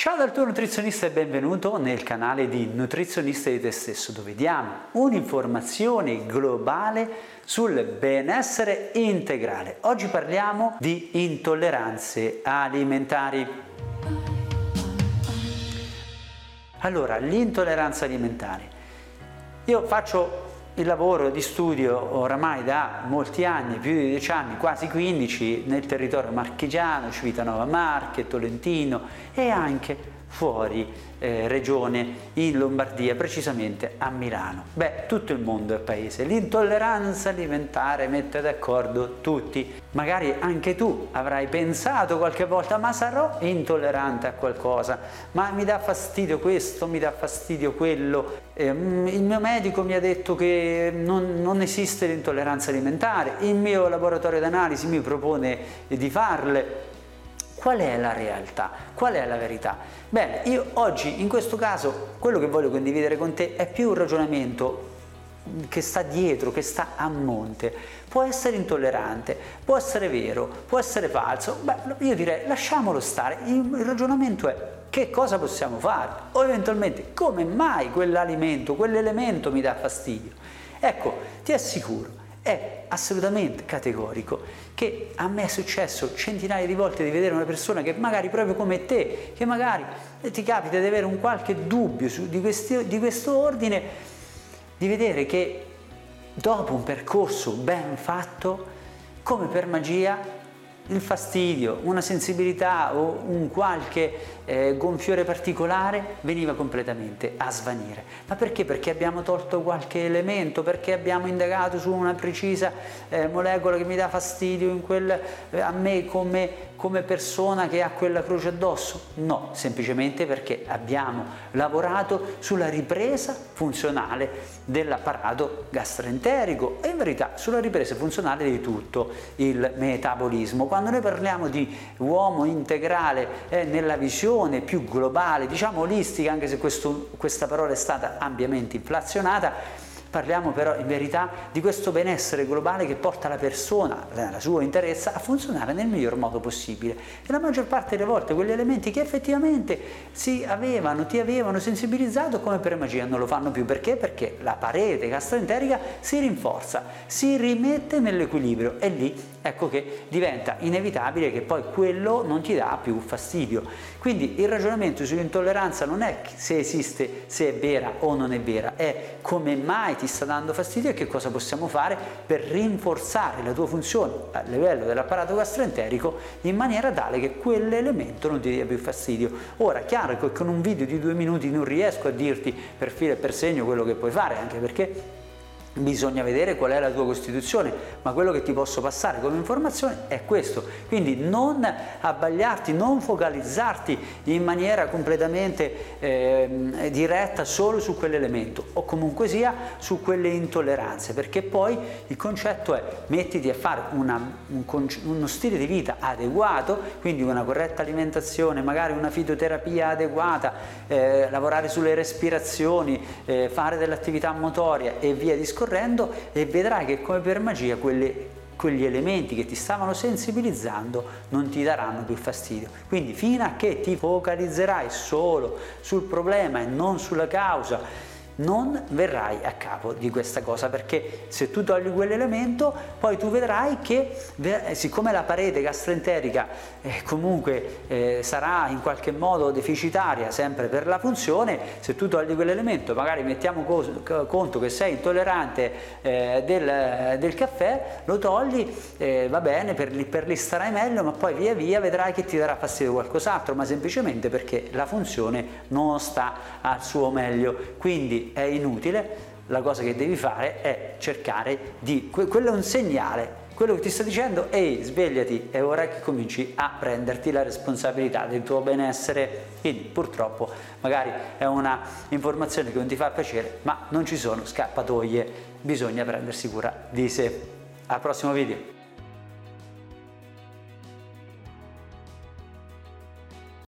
Ciao dal tuo nutrizionista e benvenuto nel canale di Nutrizionista di te stesso dove diamo un'informazione globale sul benessere integrale. Oggi parliamo di intolleranze alimentari. Allora, l'intolleranza alimentare. Io faccio il lavoro di studio oramai da molti anni, più di 10 anni, quasi 15, nel territorio marchigiano, Civitanova Marche, Tolentino e anche fuori eh, regione in Lombardia, precisamente a Milano. Beh, tutto il mondo è paese. L'intolleranza alimentare mette d'accordo tutti. Magari anche tu avrai pensato qualche volta, ma sarò intollerante a qualcosa, ma mi dà fastidio questo, mi dà fastidio quello. Eh, il mio medico mi ha detto che non, non esiste l'intolleranza alimentare, il mio laboratorio d'analisi mi propone di farle Qual è la realtà? Qual è la verità? Bene, io oggi in questo caso quello che voglio condividere con te è più un ragionamento che sta dietro, che sta a monte. Può essere intollerante, può essere vero, può essere falso. Beh, io direi lasciamolo stare. Il ragionamento è che cosa possiamo fare? O eventualmente come mai quell'alimento, quell'elemento mi dà fastidio? Ecco, ti assicuro è assolutamente categorico che a me è successo centinaia di volte di vedere una persona che magari proprio come te, che magari ti capita di avere un qualche dubbio su, di, questi, di questo ordine, di vedere che dopo un percorso ben fatto, come per magia, il fastidio, una sensibilità o un qualche eh, gonfiore particolare veniva completamente a svanire. Ma perché? Perché abbiamo tolto qualche elemento, perché abbiamo indagato su una precisa eh, molecola che mi dà fastidio quel, eh, a me come, come persona che ha quella croce addosso? No, semplicemente perché abbiamo lavorato sulla ripresa funzionale dell'apparato gastroenterico e in verità sulla ripresa funzionale di tutto il metabolismo. Quando noi parliamo di uomo integrale eh, nella visione più globale, diciamo olistica, anche se questo, questa parola è stata ampiamente inflazionata, Parliamo però in verità di questo benessere globale che porta la persona, la sua interezza, a funzionare nel miglior modo possibile. E la maggior parte delle volte quegli elementi che effettivamente si avevano, ti avevano sensibilizzato come per magia non lo fanno più. Perché? Perché la parete gastroenterica si rinforza, si rimette nell'equilibrio e lì ecco che diventa inevitabile che poi quello non ti dà più fastidio. Quindi il ragionamento sull'intolleranza non è se esiste, se è vera o non è vera, è come mai ti sta dando fastidio e che cosa possiamo fare per rinforzare la tua funzione a livello dell'apparato gastroenterico in maniera tale che quell'elemento non ti dia più fastidio. Ora, chiaro che con un video di due minuti non riesco a dirti per filo e per segno quello che puoi fare, anche perché bisogna vedere qual è la tua costituzione, ma quello che ti posso passare come informazione è questo. Quindi non abbagliarti, non focalizzarti in maniera completamente eh, diretta solo su quell'elemento o comunque sia su quelle intolleranze, perché poi il concetto è mettiti a fare una, un, uno stile di vita adeguato, quindi una corretta alimentazione, magari una fitoterapia adeguata, eh, lavorare sulle respirazioni, eh, fare dell'attività motoria e via discorrendo scorrendo e vedrai che come per magia quelle quegli elementi che ti stavano sensibilizzando non ti daranno più fastidio. Quindi fino a che ti focalizzerai solo sul problema e non sulla causa, non verrai a capo di questa cosa perché se tu togli quell'elemento poi tu vedrai che eh, siccome la parete gastroenterica eh, comunque eh, sarà in qualche modo deficitaria sempre per la funzione se tu togli quell'elemento magari mettiamo conto che sei intollerante eh, del, del, caffè lo togli eh, va bene per, per lì starai meglio ma poi via via vedrai che ti darà fastidio qualcos'altro ma semplicemente perché la funzione non sta al suo meglio è inutile, la cosa che devi fare è cercare di, quello è un segnale, quello che ti sto dicendo, ehi svegliati, è ora che cominci a prenderti la responsabilità del tuo benessere, quindi purtroppo magari è una informazione che non ti fa piacere, ma non ci sono scappatoie, bisogna prendersi cura di sé. Al prossimo video!